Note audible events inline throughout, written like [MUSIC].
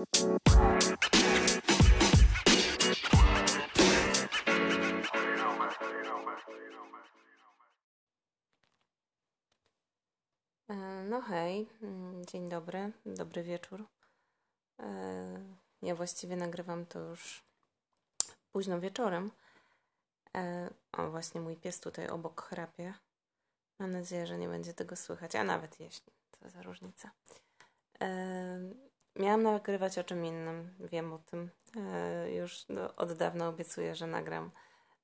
E, no hej, mm, dzień dobry, dobry wieczór. E, ja właściwie nagrywam to już późno wieczorem. E, o, właśnie mój pies tutaj obok chrapie. Mam nadzieję, że nie będzie tego słychać, a nawet jeśli, to za różnica. Miałam nagrywać o czym innym, wiem o tym. Już od dawna obiecuję, że nagram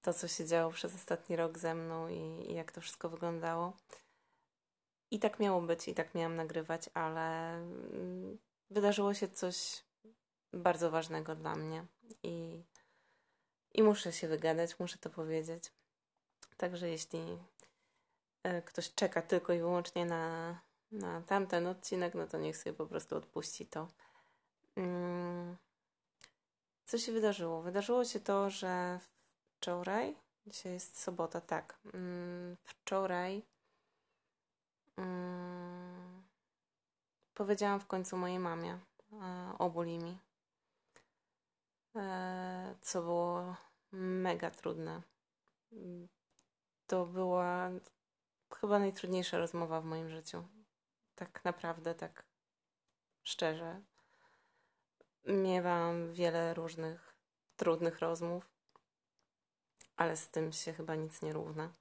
to, co się działo przez ostatni rok ze mną i, i jak to wszystko wyglądało. I tak miało być, i tak miałam nagrywać, ale mm, wydarzyło się coś bardzo ważnego dla mnie i, i muszę się wygadać, muszę to powiedzieć. Także jeśli e, ktoś czeka tylko i wyłącznie na, na tamten odcinek, no to niech sobie po prostu odpuści to. Mm, co się wydarzyło? Wydarzyło się to, że wczoraj, dzisiaj jest sobota, tak, mm, wczoraj Mm. powiedziałam w końcu mojej mamie e, o bulimi, e, co było mega trudne. To była chyba najtrudniejsza rozmowa w moim życiu. Tak naprawdę, tak szczerze. Miewałam wiele różnych trudnych rozmów, ale z tym się chyba nic nie równa.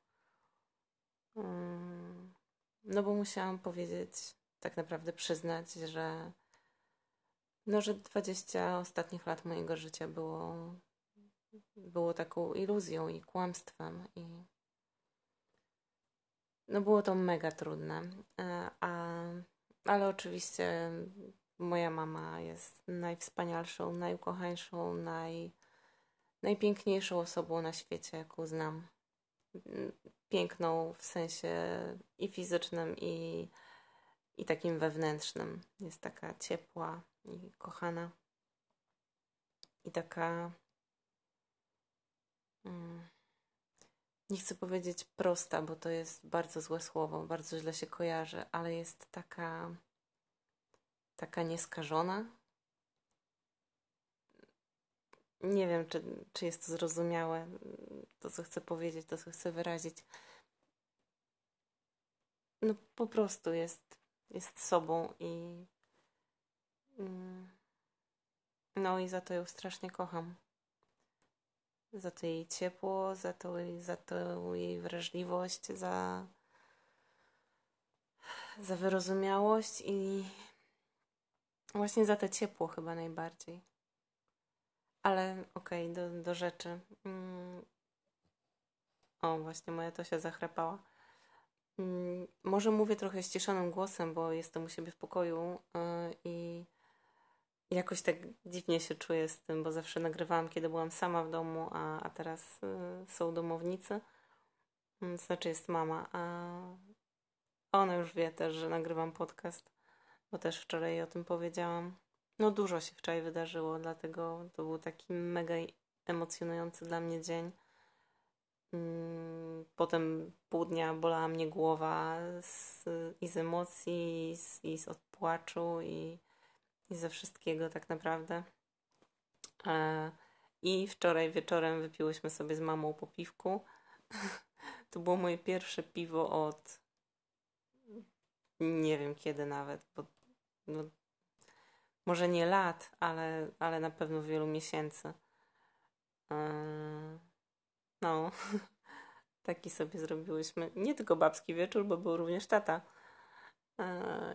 Mm. No bo musiałam powiedzieć, tak naprawdę przyznać, że no, że 20 ostatnich lat mojego życia było, było taką iluzją i kłamstwem i no było to mega trudne. E, a, ale oczywiście moja mama jest najwspanialszą, najukochańszą, naj, najpiękniejszą osobą na świecie, jaką znam piękną w sensie i fizycznym, i, i takim wewnętrznym. Jest taka ciepła i kochana. I taka. Mm, nie chcę powiedzieć prosta, bo to jest bardzo złe słowo, bardzo źle się kojarzy, ale jest taka. Taka nieskażona. Nie wiem, czy, czy jest to zrozumiałe to, co chcę powiedzieć, to, co chcę wyrazić. No po prostu jest, jest sobą i mm, no i za to ją strasznie kocham. Za to jej ciepło, za to, za to jej wrażliwość, za, za wyrozumiałość i właśnie za to ciepło chyba najbardziej. Ale okej, okay, do, do rzeczy. Mm, o, właśnie moja to się zachrapała. Mm, może mówię trochę ściszonym głosem, bo jestem u siebie w pokoju yy, i jakoś tak dziwnie się czuję z tym, bo zawsze nagrywałam, kiedy byłam sama w domu, a, a teraz yy, są domownicy. Yy, znaczy jest mama, a ona już wie też, że nagrywam podcast, bo też wczoraj o tym powiedziałam. No dużo się wczoraj wydarzyło, dlatego to był taki mega emocjonujący dla mnie dzień. Mm, potem pół dnia bolała mnie głowa z, i z emocji, i z, i z odpłaczu, i, i ze wszystkiego tak naprawdę. E, I wczoraj wieczorem wypiłyśmy sobie z mamą po piwku. [LAUGHS] to było moje pierwsze piwo od nie wiem kiedy nawet, bo no, może nie lat, ale, ale na pewno wielu miesięcy. E, no, [LAUGHS] taki sobie zrobiłyśmy. Nie tylko babski wieczór, bo był również tata.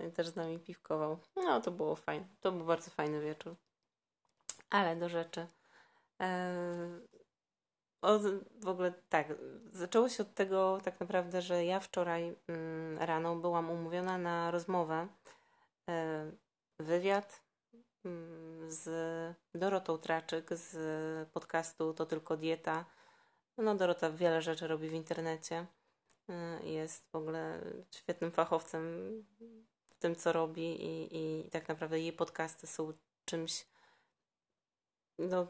I też z nami piwkował. No, to było fajne. To był bardzo fajny wieczór. Ale do rzeczy. E, w ogóle tak, zaczęło się od tego tak naprawdę, że ja wczoraj mm, rano byłam umówiona na rozmowę, e, wywiad mm, z Dorotą Traczyk z podcastu To Tylko Dieta no Dorota wiele rzeczy robi w internecie. Y, jest w ogóle świetnym fachowcem w tym, co robi i, i tak naprawdę jej podcasty są czymś no,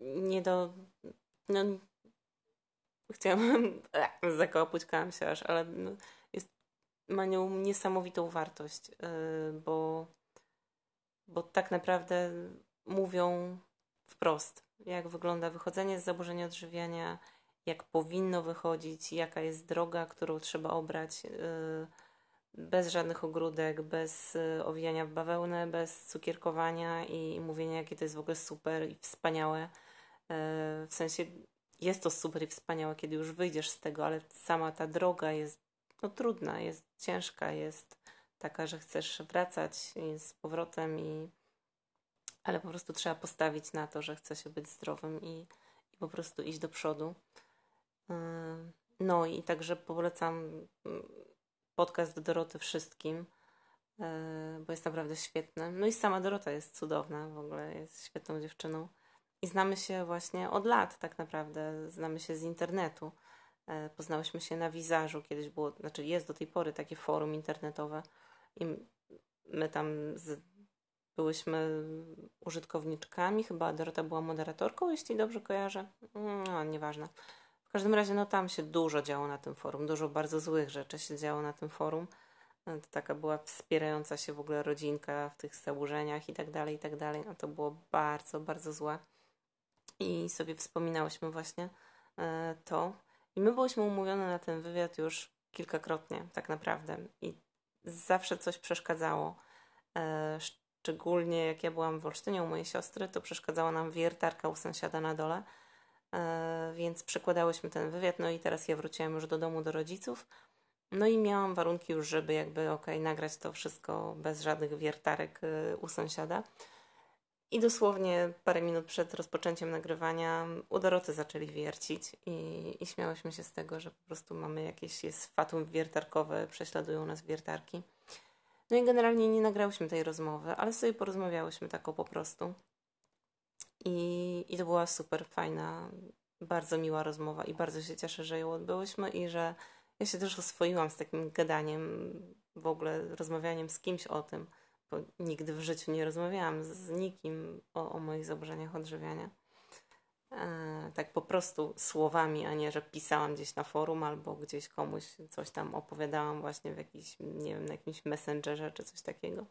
nie do... No, chciałam... [LAUGHS] Zakopućkałam się aż, ale no, ma nią niesamowitą wartość, yy, bo bo tak naprawdę mówią wprost, jak wygląda wychodzenie z zaburzenia odżywiania, jak powinno wychodzić, jaka jest droga, którą trzeba obrać, y, bez żadnych ogródek, bez y, owijania w bawełnę, bez cukierkowania i mówienia, jakie to jest w ogóle super i wspaniałe. Y, w sensie jest to super i wspaniałe, kiedy już wyjdziesz z tego, ale sama ta droga jest no, trudna, jest ciężka, jest taka, że chcesz wracać z powrotem i ale po prostu trzeba postawić na to, że chce się być zdrowym i, i po prostu iść do przodu. No i także polecam mm, podcast Doroty wszystkim, e, bo jest naprawdę świetny. No i sama Dorota jest cudowna, w ogóle jest świetną dziewczyną. I znamy się właśnie od lat tak naprawdę, znamy się z internetu. E, poznałyśmy się na Wizażu, kiedyś było, znaczy jest do tej pory takie forum internetowe i my tam z, byłyśmy użytkowniczkami, chyba Dorota była moderatorką, jeśli dobrze kojarzę. No, nieważne. W każdym razie, no tam się dużo działo na tym forum, dużo bardzo złych rzeczy się działo na tym forum. To taka była wspierająca się w ogóle rodzinka w tych zaburzeniach i tak dalej, i tak dalej. No to było bardzo, bardzo złe. I sobie wspominałyśmy właśnie e, to. I my byłyśmy umówione na ten wywiad już kilkakrotnie, tak naprawdę. I zawsze coś przeszkadzało. E, szczególnie jak ja byłam w Olsztynie u mojej siostry, to przeszkadzała nam wiertarka u sąsiada na dole E, więc przekładałyśmy ten wywiad, no i teraz ja wróciłam już do domu, do rodziców. No i miałam warunki już, żeby jakby ok, nagrać to wszystko bez żadnych wiertarek e, u sąsiada. I dosłownie parę minut przed rozpoczęciem nagrywania u Doroty zaczęli wiercić i, i śmiałyśmy się z tego, że po prostu mamy jakieś jest fatum wiertarkowe, prześladują nas wiertarki. No i generalnie nie nagrałyśmy tej rozmowy, ale sobie porozmawiałyśmy tako po prostu. I, I to była super fajna, bardzo miła rozmowa i bardzo się cieszę, że ją odbyłyśmy i że ja się też oswoiłam z takim gadaniem, w ogóle rozmawianiem z kimś o tym, bo nigdy w życiu nie rozmawiałam z nikim o, o moich zaburzeniach odżywiania. E, tak po prostu słowami, a nie, że pisałam gdzieś na forum albo gdzieś komuś coś tam opowiadałam właśnie w jakiś, nie wiem, na jakimś messengerze czy coś takiego.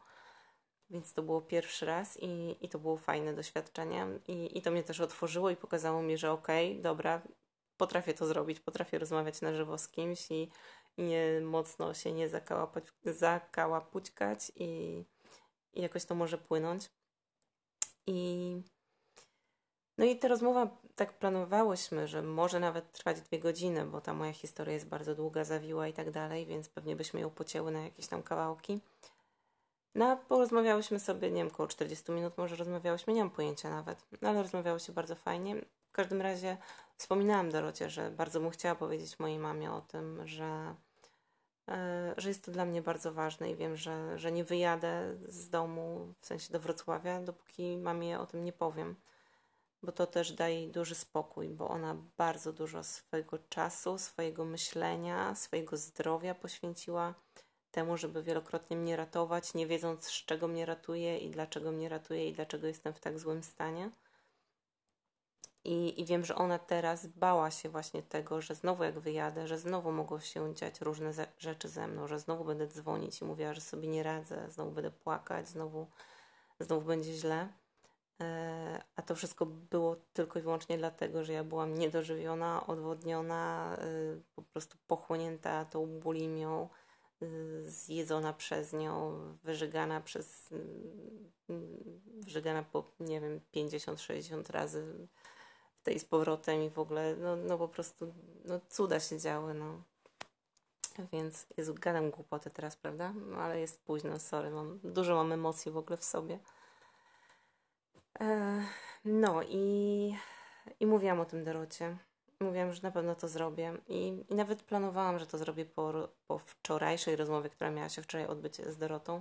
Więc to było pierwszy raz i, i to było fajne doświadczenie. I, I to mnie też otworzyło i pokazało mi, że okej, okay, dobra, potrafię to zrobić, potrafię rozmawiać na żywo z kimś i, i nie mocno się nie zakałapuć, zakałapućkać i, i jakoś to może płynąć. I no i ta rozmowa, tak planowałyśmy, że może nawet trwać dwie godziny, bo ta moja historia jest bardzo długa, zawiła i tak dalej, więc pewnie byśmy ją pocięły na jakieś tam kawałki. No, porozmawiałyśmy sobie, nie wiem, około 40 minut może rozmawiałyśmy, nie mam pojęcia nawet, no, ale rozmawiało się bardzo fajnie. W każdym razie wspominałam Dorocie, że bardzo bym chciała powiedzieć mojej mamie o tym, że, że jest to dla mnie bardzo ważne i wiem, że, że nie wyjadę z domu, w sensie do Wrocławia, dopóki mamie o tym nie powiem. Bo to też daje jej duży spokój, bo ona bardzo dużo swojego czasu, swojego myślenia, swojego zdrowia poświęciła temu, żeby wielokrotnie mnie ratować, nie wiedząc z czego mnie ratuje i dlaczego mnie ratuje i dlaczego jestem w tak złym stanie. I, I wiem, że ona teraz bała się właśnie tego, że znowu jak wyjadę, że znowu mogą się dziać różne ze rzeczy ze mną, że znowu będę dzwonić i mówiła, że sobie nie radzę, znowu będę płakać, znowu, znowu będzie źle. E, a to wszystko było tylko i wyłącznie dlatego, że ja byłam niedożywiona, odwodniona, e, po prostu pochłonięta tą bulimią, zjedzona przez nią, wyżygana przez wyżygana po, nie wiem, 50-60 razy tej z powrotem i w ogóle, no, no po prostu, no cuda się działy, no. Więc jest gadam głupoty teraz, prawda? No, ale jest późno, sorry, mam, dużo mam emocji w ogóle w sobie. E, no i, i mówiłam o tym Dorocie mówiłam, że na pewno to zrobię i, i nawet planowałam, że to zrobię po, po wczorajszej rozmowie, która miała się wczoraj odbyć z Dorotą.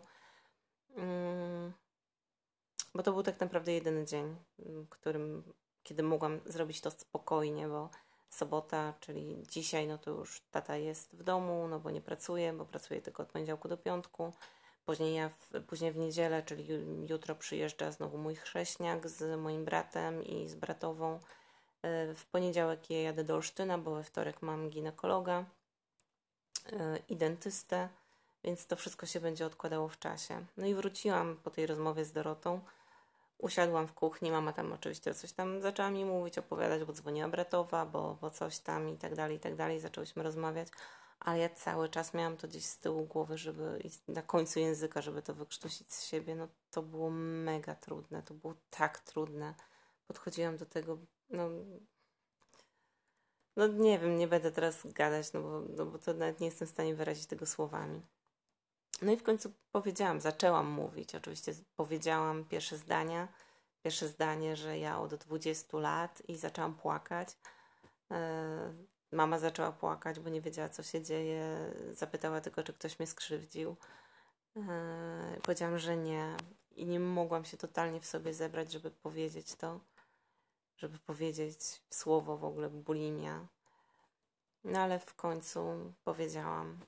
Mm, bo to był tak naprawdę jedyny dzień, którym, kiedy mogłam zrobić to spokojnie, bo sobota, czyli dzisiaj, no to już tata jest w domu, no bo nie pracuje, bo pracuje tylko od poniedziałku do piątku. Później ja w, później w niedzielę, czyli jutro przyjeżdża znowu mój chrześniak z moim bratem i z bratową E, w poniedziałek ja jadę do Olsztyna, bo we wtorek mam ginekologa e, i dentystę więc to wszystko się będzie odkładało w czasie. No i wróciłam po tej rozmowie z Dorotą. Usiadłam w kuchni, mama tam oczywiście coś tam zaczęła mi mówić, opowiadać, bo dzwoniła bratowa, bo, bo coś tam i tak dalej, i tak dalej. Zaczęłyśmy rozmawiać, ale ja cały czas miałam to gdzieś z tyłu głowy, żeby na końcu języka, żeby to wykrztusić z siebie. No to było mega trudne, to było tak trudne. Podchodziłam do tego, no no nie wiem, nie będę teraz gadać, no bo, no bo to nawet nie jestem w stanie wyrazić tego słowami. No i w końcu powiedziałam, zaczęłam mówić. Oczywiście powiedziałam pierwsze zdania. Pierwsze zdanie, że ja od 20 lat i zaczęłam płakać. E, mama zaczęła płakać, bo nie wiedziała, co się dzieje. Zapytała tylko, czy ktoś mnie skrzywdził. E, powiedziałam, że nie. I nie mogłam się totalnie w sobie zebrać, żeby powiedzieć to żeby powiedzieć słowo w ogóle bulimia. No ale w końcu powiedziałam.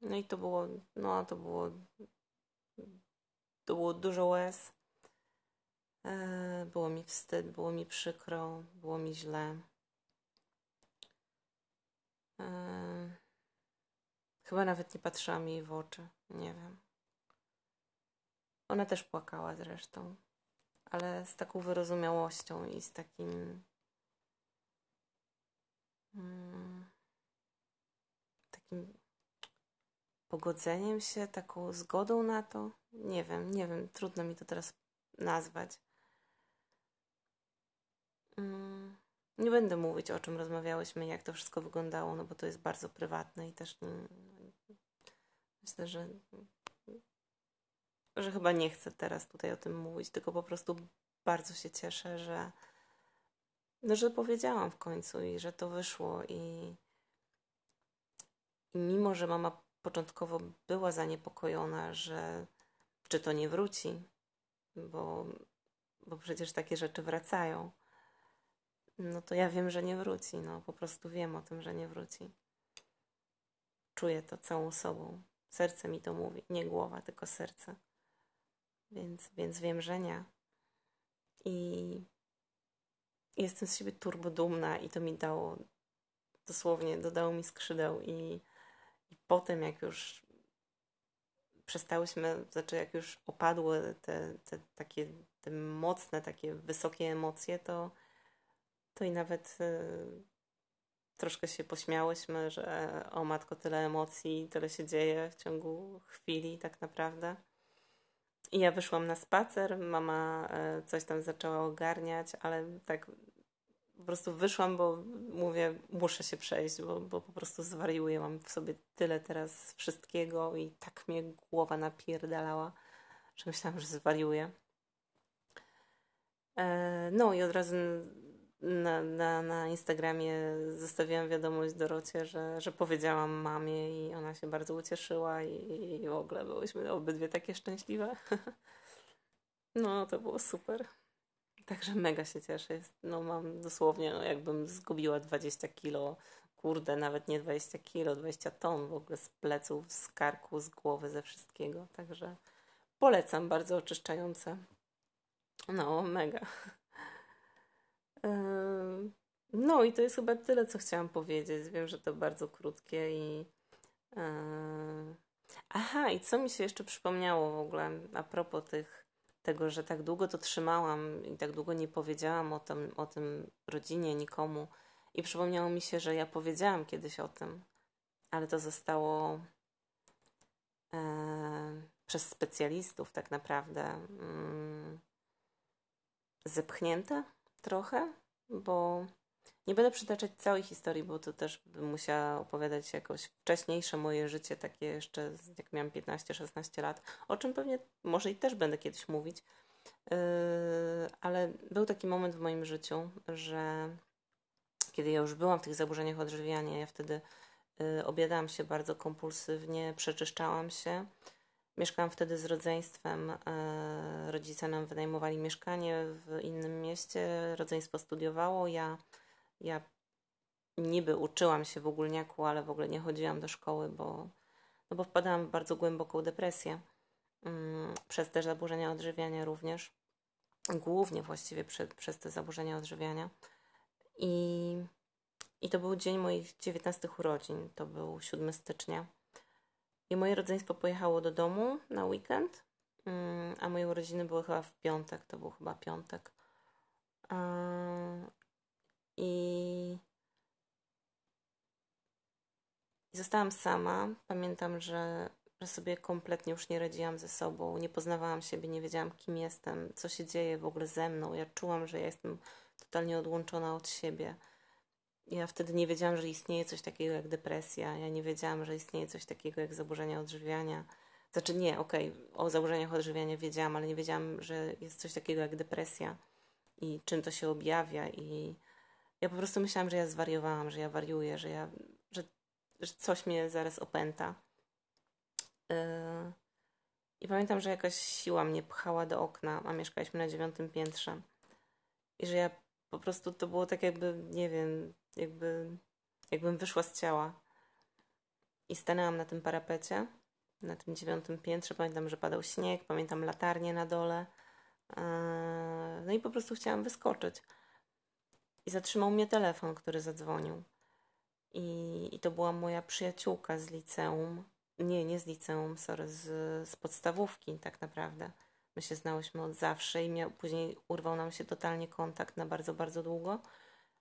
No i to było, no to było, to było dużo łez. E, było mi wstyd, było mi przykro, było mi źle. E, chyba nawet nie patrzyłam jej w oczy, nie wiem. Ona też płakała zresztą ale z taką wyrozumiałością i z takim mm, takim pogodzeniem się, taką zgodą na to. Nie wiem, nie wiem, trudno mi to teraz nazwać. Mm, nie będę mówić, o czym rozmawiałyśmy, jak to wszystko wyglądało, no bo to jest bardzo prywatne i też nie, myślę, że że chyba nie chcę teraz tutaj o tym mówić, tylko po prostu bardzo się cieszę, że, no, że powiedziałam w końcu i że to wyszło. I, I mimo, że mama początkowo była zaniepokojona, że czy to nie wróci, bo, bo przecież takie rzeczy wracają, no to ja wiem, że nie wróci. No po prostu wiem o tym, że nie wróci. Czuję to całą sobą. Serce mi to mówi. Nie głowa, tylko serce więc, więc wiem, że nie. I jestem z siebie turbo dumna i to mi dało, dosłownie dodało mi skrzydeł i, i potem jak już przestałyśmy, znaczy jak już opadły te, te takie te mocne, takie wysokie emocje, to, to i nawet y, troszkę się pośmiałyśmy, że o matko, tyle emocji, tyle się dzieje w ciągu chwili tak naprawdę. I ja wyszłam na spacer, mama e, coś tam zaczęła ogarniać, ale tak po prostu wyszłam, bo mówię, muszę się przejść, bo, bo po prostu zwariuję. Mam w sobie tyle teraz wszystkiego i tak mnie głowa napierdalała, że myślałam, że zwariuję. E, no i od razu na, na, na Instagramie zostawiłam wiadomość Dorocie, że, że powiedziałam mamie i ona się bardzo ucieszyła i, i w ogóle byłyśmy obydwie takie szczęśliwe. [LAUGHS] No, to było super. Także mega się cieszę. Jest, no mam dosłownie, no jakbym zgubiła 20 kilo, kurde, nawet nie 20 kilo, 20 ton w ogóle z pleców, z karku, z głowy, ze wszystkiego. Także polecam, bardzo oczyszczające. No, mega. No i to jest chyba tyle, co chciałam powiedzieć. Wiem, że to bardzo krótkie i. Aha, i co mi się jeszcze przypomniało w ogóle a propos tych, tego, że tak długo to trzymałam i tak długo nie powiedziałam o tym, o tym rodzinie nikomu. I przypomniało mi się, że ja powiedziałam kiedyś o tym, ale to zostało e, przez specjalistów tak naprawdę mm, zepchnięte trochę, bo nie będę przytaczać całej historii, bo to też bym musiała opowiadać jakoś wcześniejsze moje życie, takie jeszcze jak miałam 15-16 lat, o czym pewnie może i też będę kiedyś mówić. Yy, ale był taki moment w moim życiu, że kiedy ja już byłam w tych zaburzeniach odżywiania, ja wtedy yy, obiadałam się bardzo kompulsywnie, przeczyszczałam się Mieszkałam wtedy z rodzeństwem. E, rodzice nam wynajmowali mieszkanie w innym mieście. Rodzeństwo studiowało. Ja, ja niby uczyłam się w ogólniaku, ale w ogóle nie chodziłam do szkoły, bo, no bo wpadałam w bardzo głęboką depresję. Mm, przez te zaburzenia odżywiania również. Głównie właściwie przez te zaburzenia odżywiania. I, I to był dzień moich 19 urodzin. To był 7 stycznia. I moje rodzeństwo pojechało do domu na weekend, mm, a moje urodziny były chyba w piątek, to był chyba piątek. I, zostałam sama. Pamiętam, że, że sobie kompletnie już nie radziłam ze sobą, nie poznawałam siebie, nie wiedziałam, kim jestem, co się dzieje w ogóle ze mną. Ja czułam, że ja jestem totalnie odłączona od siebie. Ja wtedy nie wiedziałam, że istnieje coś takiego jak depresja. Ja nie wiedziałam, że istnieje coś takiego jak zaburzenia odżywiania. Znaczy nie, okej, okay, o zaburzeniach odżywiania wiedziałam, ale nie wiedziałam, że jest coś takiego jak depresja i czym to się objawia i ja po prostu myślałam, że ja zwariowałam, że ja wariuję, że ja, że, że coś mnie zaraz opęta. Yy. I pamiętam, że jakaś siła mnie pchała do okna, a mieszkaliśmy na dziewiątym piętrze. I że ja po prostu to było tak jakby, nie wiem, jakby, jakbym wyszła z ciała. I stanęłam na tym parapecie, na tym dziewiątym piętrze. Pamiętam, że padał śnieg, pamiętam latarnię na dole. Yy. No i po prostu chciałam wyskoczyć. I zatrzymał mnie telefon, który zadzwonił. I, I to była moja przyjaciółka z liceum. Nie, nie z liceum, sorry, z, z podstawówki tak naprawdę. My się znałyśmy od zawsze i miał, później urwał nam się totalnie kontakt na bardzo, bardzo długo.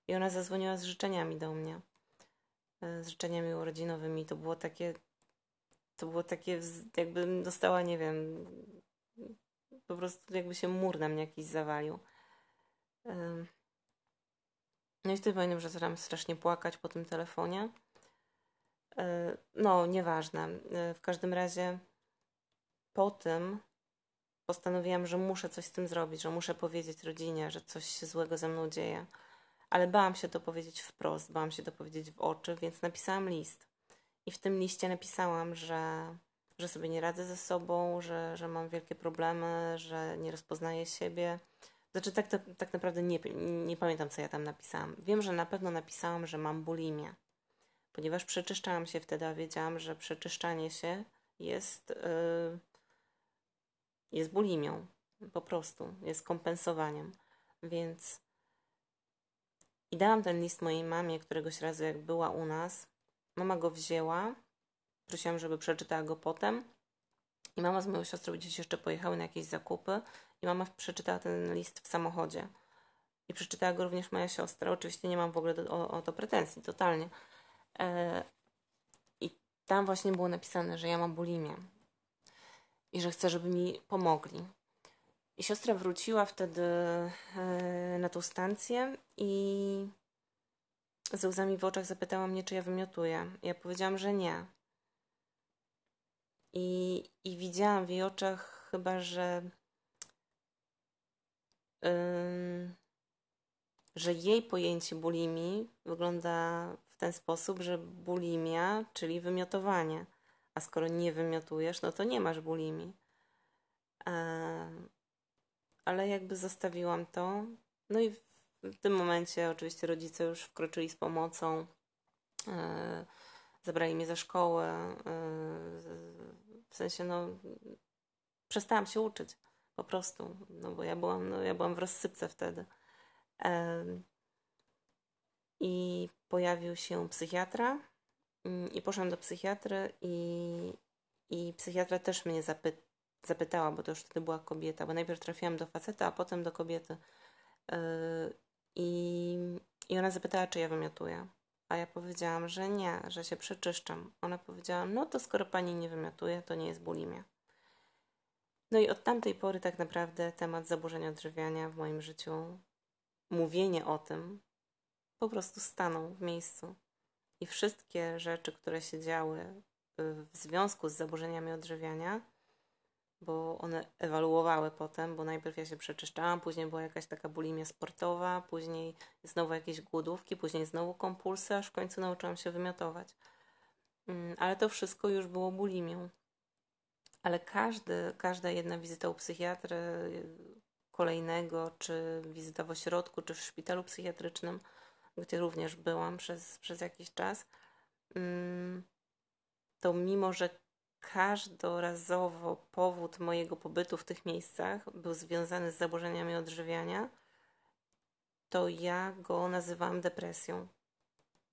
I ona zadzwoniła z życzeniami do mnie. E, z życzeniami urodzinowymi. To było takie, to było takie, jakbym dostała, nie wiem, po prostu jakby się mur na mnie jakiś zawalił. No i pamiętam, że zaczęłam strasznie płakać po tym telefonie. E, no, nieważne. E, w każdym razie po tym postanowiłam, że muszę coś z tym zrobić, że muszę powiedzieć rodzinie, że coś się złego ze mną dzieje. Ale bałam się to powiedzieć wprost, bałam się to powiedzieć w oczy, więc napisałam list. I w tym liście napisałam, że, że sobie nie radzę ze sobą, że, że mam wielkie problemy, że nie rozpoznaję siebie, znaczy, tak, tak, tak naprawdę nie, nie pamiętam, co ja tam napisałam. Wiem, że na pewno napisałam, że mam bulimię, ponieważ przeczyszczałam się wtedy, a wiedziałam, że przeczyszczanie się jest, yy, jest bulimią. Po prostu, jest kompensowaniem. Więc i dałam ten list mojej mamie, któregoś razu, jak była u nas. Mama go wzięła, prosiłam, żeby przeczytała go potem. I mama z moją siostrą gdzieś jeszcze pojechały na jakieś zakupy i mama przeczytała ten list w samochodzie. I przeczytała go również moja siostra. Oczywiście nie mam w ogóle do, o, o, to pretensji, totalnie. E, I tam właśnie było napisane, że ja mam bulimię i że chcę, żeby mi pomogli. I siostra wróciła wtedy e, na tą stację i ze łzami w oczach zapytała mnie, czy ja wymiotuję. Ja powiedziałam, że nie. I, i widziałam w jej oczach chyba, że że jej pojęcie bulimii wygląda w ten sposób, że bulimia, czyli wymiotowanie. A skoro nie wymiotujesz, no to nie masz bulimii. Ale jakby zostawiłam to. No i w tym momencie oczywiście rodzice już wkroczyli z pomocą. E, zabrali mnie ze szkoły. E, w sensie, no, przestałam się uczyć po prostu, no bo ja byłam, no, ja byłam w rozsypce wtedy. I pojawił się psychiatra mm, i poszłam do psychiatry i, i psychiatra też mnie zapy, zapytała, bo to już wtedy była kobieta, bo najpierw trafiłam do faceta, a potem do kobiety. E, I, I ona zapytała, czy ja wymiotuję. A ja powiedziałam, że nie, że się przeczyszczam. Ona powiedziała, no to skoro pani nie wymiotuje, to nie jest bulimia. No i od tamtej pory tak naprawdę temat zaburzenia odżywiania w moim życiu, mówienie o tym po prostu stanął w miejscu. I wszystkie rzeczy, które się działy y, w związku z zaburzeniami odżywiania, bo one ewaluowały potem, bo najpierw ja się przeczyszczałam, później była jakaś taka bulimia sportowa, później znowu jakieś głodówki, później znowu kompulsy, aż w końcu nauczyłam się wymiotować. Mm, ale to wszystko już było bulimią ale każdy, każda jedna wizyta u psychiatry kolejnego, czy wizyta w ośrodku, czy w szpitalu psychiatrycznym, gdzie również byłam przez, przez jakiś czas, mm, to mimo, że każdorazowo powód mojego pobytu w tych miejscach był związany z zaburzeniami odżywiania, to ja go nazywałam depresją.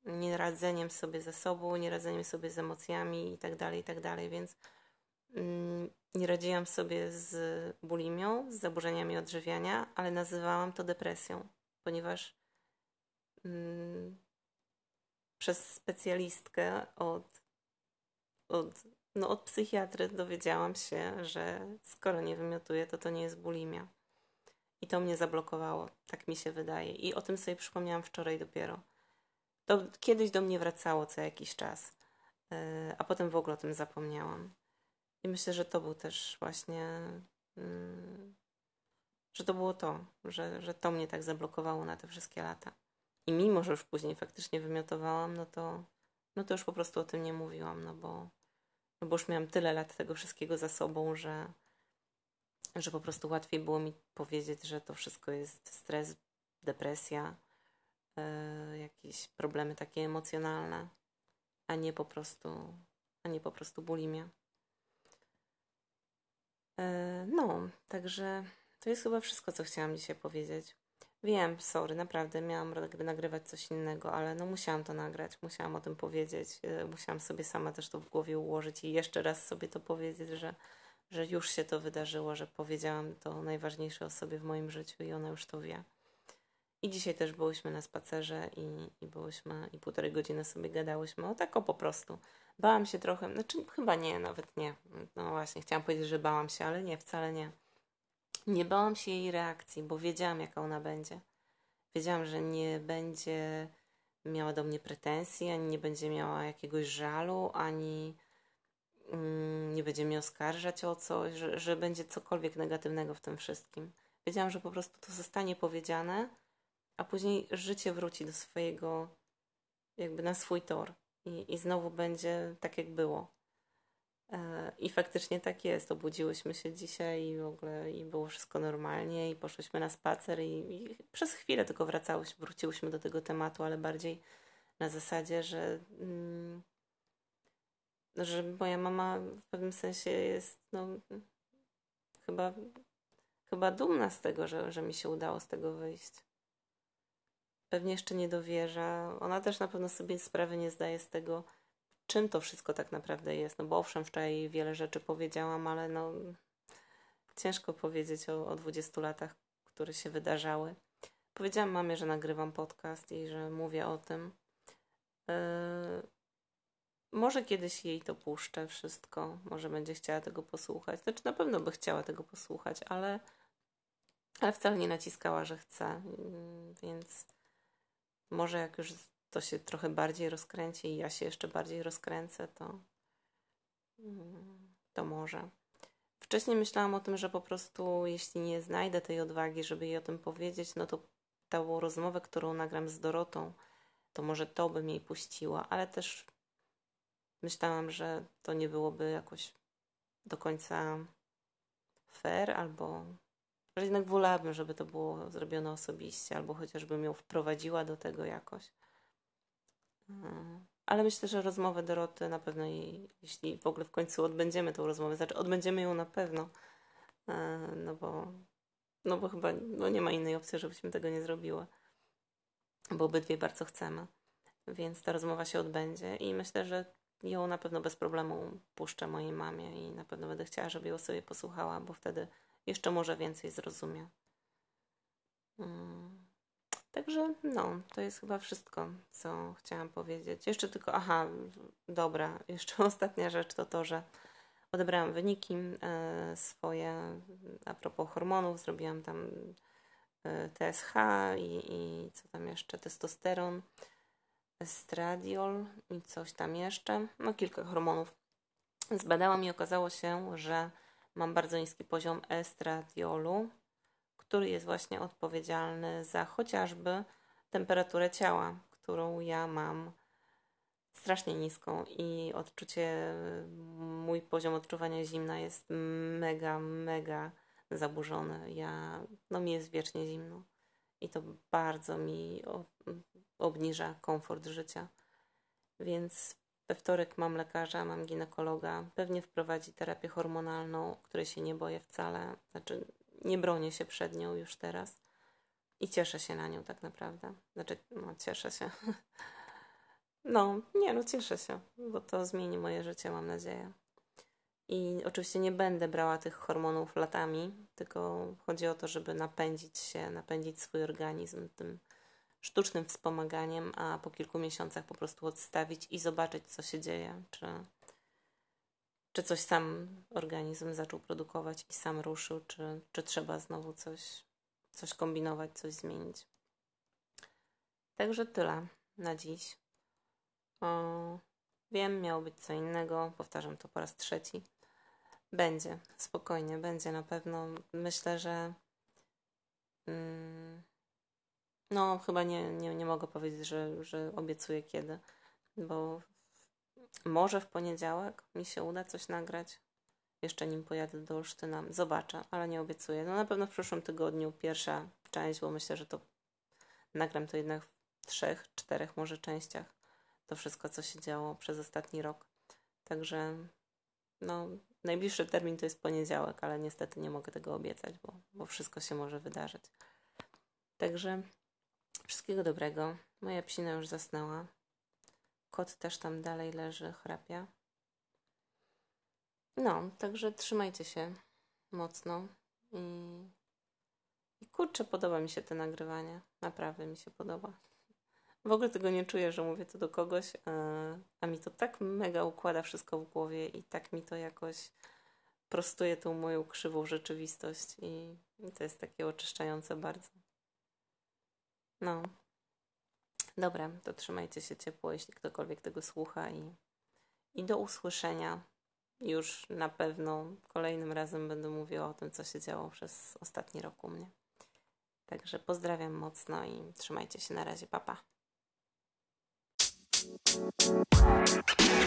nieradzeniem sobie ze sobą, nieradzeniem sobie z emocjami i tak dalej, i tak więc nie radziłam sobie z bulimią, z zaburzeniami odżywiania, ale nazywałam to depresją, ponieważ mm, przez specjalistkę od, od, no od psychiatry dowiedziałam się, że skoro nie wymiotuję, to to nie jest bulimia. I to mnie zablokowało, tak mi się wydaje. I o tym sobie przypomniałam wczoraj dopiero. To kiedyś do mnie wracało co jakiś czas, e, a potem w ogóle o tym zapomniałam. I myślę, że to był też właśnie, mm, że to było to, że, że to mnie tak zablokowało na te wszystkie lata. I mimo, że już później faktycznie wymiotowałam, no to, no to już po prostu o tym nie mówiłam, no bo, no bo już miałam tyle lat tego wszystkiego za sobą, że, że po prostu łatwiej było mi powiedzieć, że to wszystko jest stres, depresja, yy, jakieś problemy takie emocjonalne, a nie po prostu, a nie po prostu bulimia. Yy, no, także to jest chyba wszystko, co chciałam dzisiaj powiedzieć. Wiem, sorry, naprawdę miałam nagrywać coś innego, ale no musiałam to nagrać, musiałam o tym powiedzieć, yy, musiałam sobie sama też to w głowie ułożyć i jeszcze raz sobie to powiedzieć, że że już się to wydarzyło, że powiedziałam to najważniejszej osobie w moim życiu i ona już to wie. I dzisiaj też byłyśmy na spacerze i, i byłyśmy i półtorej godziny sobie gadałyśmy o tako po prostu. Bałam się trochę, znaczy chyba nie, nawet nie. No właśnie, chciałam powiedzieć, że bałam się, ale nie, wcale nie. Nie bałam się jej reakcji, bo wiedziałam, jaka ona będzie. Wiedziałam, że nie będzie miała do mnie pretensji, ani nie będzie miała jakiegoś żalu, ani Mm, nie będzie mnie oskarżać o coś, że, że będzie cokolwiek negatywnego w tym wszystkim. Wiedziałam, że po prostu to zostanie powiedziane, a później życie wróci do swojego, jakby na swój tor i, i znowu będzie tak, jak było. E, I faktycznie tak jest. Obudziłyśmy się dzisiaj i w ogóle i było wszystko normalnie i poszłyśmy na spacer i, i przez chwilę tylko wracałyśmy, wróciłyśmy do tego tematu, ale bardziej na zasadzie, że mm, że moja mama w pewnym sensie jest no, chyba, chyba dumna z tego, że, że mi się udało z tego wyjść. Pewnie jeszcze nie dowierza. Ona też na pewno sobie sprawy nie zdaje z tego, czym to wszystko tak naprawdę jest. No bo owszem, wczoraj wiele rzeczy powiedziałam, ale no ciężko powiedzieć o, o 20 latach, które się wydarzały. Powiedziałam mamie, że nagrywam podcast i że mówię o tym. Yy, może kiedyś jej to puszczę wszystko, może będzie chciała tego posłuchać. Znaczy na pewno by chciała tego posłuchać, ale, ale wcale nie naciskała, że chce. Mm, więc może jak już to się trochę bardziej rozkręci i ja się jeszcze bardziej rozkręcę, to, mm, to może. Wcześniej myślałam o tym, że po prostu jeśli nie znajdę tej odwagi, żeby jej o tym powiedzieć, no to tą rozmowę, którą nagram z Dorotą, to może to by mnie puściła, ale też myślałam, że to nie byłoby jakoś do końca fair, albo że jednak wolałabym, żeby to było zrobione osobiście, albo chociażbym ją wprowadziła do tego jakoś. Mm. Ale myślę, że rozmowę Doroty na pewno, jej, jeśli w ogóle w końcu odbędziemy tą rozmowę, znaczy odbędziemy ją na pewno, e, no bo, no bo chyba no nie ma innej opcji, żebyśmy tego nie zrobiły, bo obydwie bardzo chcemy. Więc ta rozmowa się odbędzie i myślę, że ją na pewno bez problemu puszczę mojej mamie i na pewno będę chciała, żeby ją sobie posłuchała, bo wtedy jeszcze może więcej zrozumie. Hmm. Także no, to jest chyba wszystko, co chciałam powiedzieć. Jeszcze tylko, aha, dobra, jeszcze [LAUGHS] ostatnia rzecz to to, że odebrałam wyniki e, swoje a propos hormonów, zrobiłam tam e, TSH i, i co tam jeszcze, testosteron estradiol i coś tam jeszcze, no kilka hormonów. Zbadałam i okazało się, że mam bardzo niski poziom estradiolu, który jest właśnie odpowiedzialny za chociażby temperaturę ciała, którą ja mam strasznie niską i odczucie, mój poziom odczuwania zimna jest mega, mega zaburzony. Ja, no mi jest wiecznie zimno i to bardzo mi obniża komfort życia. Więc we wtorek mam lekarza, mam ginekologa. Pewnie wprowadzi terapię hormonalną, której się nie boję wcale. Znaczy, nie bronię się przed nią już teraz. I cieszę się na nią tak naprawdę. Znaczy, no, cieszę się. [LAUGHS] no, nie, no cieszę się, bo to zmieni moje życie, mam nadzieję. I oczywiście nie będę brała tych hormonów latami, tylko chodzi o to, żeby napędzić się, napędzić swój organizm tym sztucznym wspomaganiem, a po kilku miesiącach po prostu odstawić i zobaczyć, co się dzieje. Czy, czy coś sam organizm zaczął produkować i sam ruszył, czy, czy trzeba znowu coś, coś kombinować, coś zmienić. Także tyle na dziś. O, wiem, miało być co innego, powtarzam to po raz trzeci. Będzie, spokojnie, będzie na pewno. Myślę, że. Mm, no, chyba nie, nie, nie mogę powiedzieć, że, że obiecuję kiedy, bo może w poniedziałek mi się uda coś nagrać. Jeszcze nim pojadę do Olsztyna. Zobaczę, ale nie obiecuję. No na pewno w przyszłym tygodniu pierwsza część, bo myślę, że to nagram to jednak w trzech, czterech może częściach. To wszystko, co się działo przez ostatni rok. Także no, najbliższy termin to jest poniedziałek, ale niestety nie mogę tego obiecać, bo, bo wszystko się może wydarzyć. Także wszystkiego dobrego. Moja psina już zasnęła. Kot też tam dalej leży, chrapia. No, także trzymajcie się mocno i, i kurczę, podoba mi się to nagrywanie. Naprawdę mi się podoba. W ogóle tego nie czuję, że mówię to do kogoś, e, a mi to tak mega układa wszystko w głowie i tak mi to jakoś prostuje tą moją krzywą rzeczywistość i to jest takie oczyszczające bardzo. No. Dobra, to trzymajcie się ciepło, jeśli ktokolwiek tego słucha i, i do usłyszenia. Już na pewno kolejnym razem będę mówiła o tym, co się działo przez ostatni rok u mnie. Także pozdrawiam mocno i trzymajcie się na razie. Papa. Pa.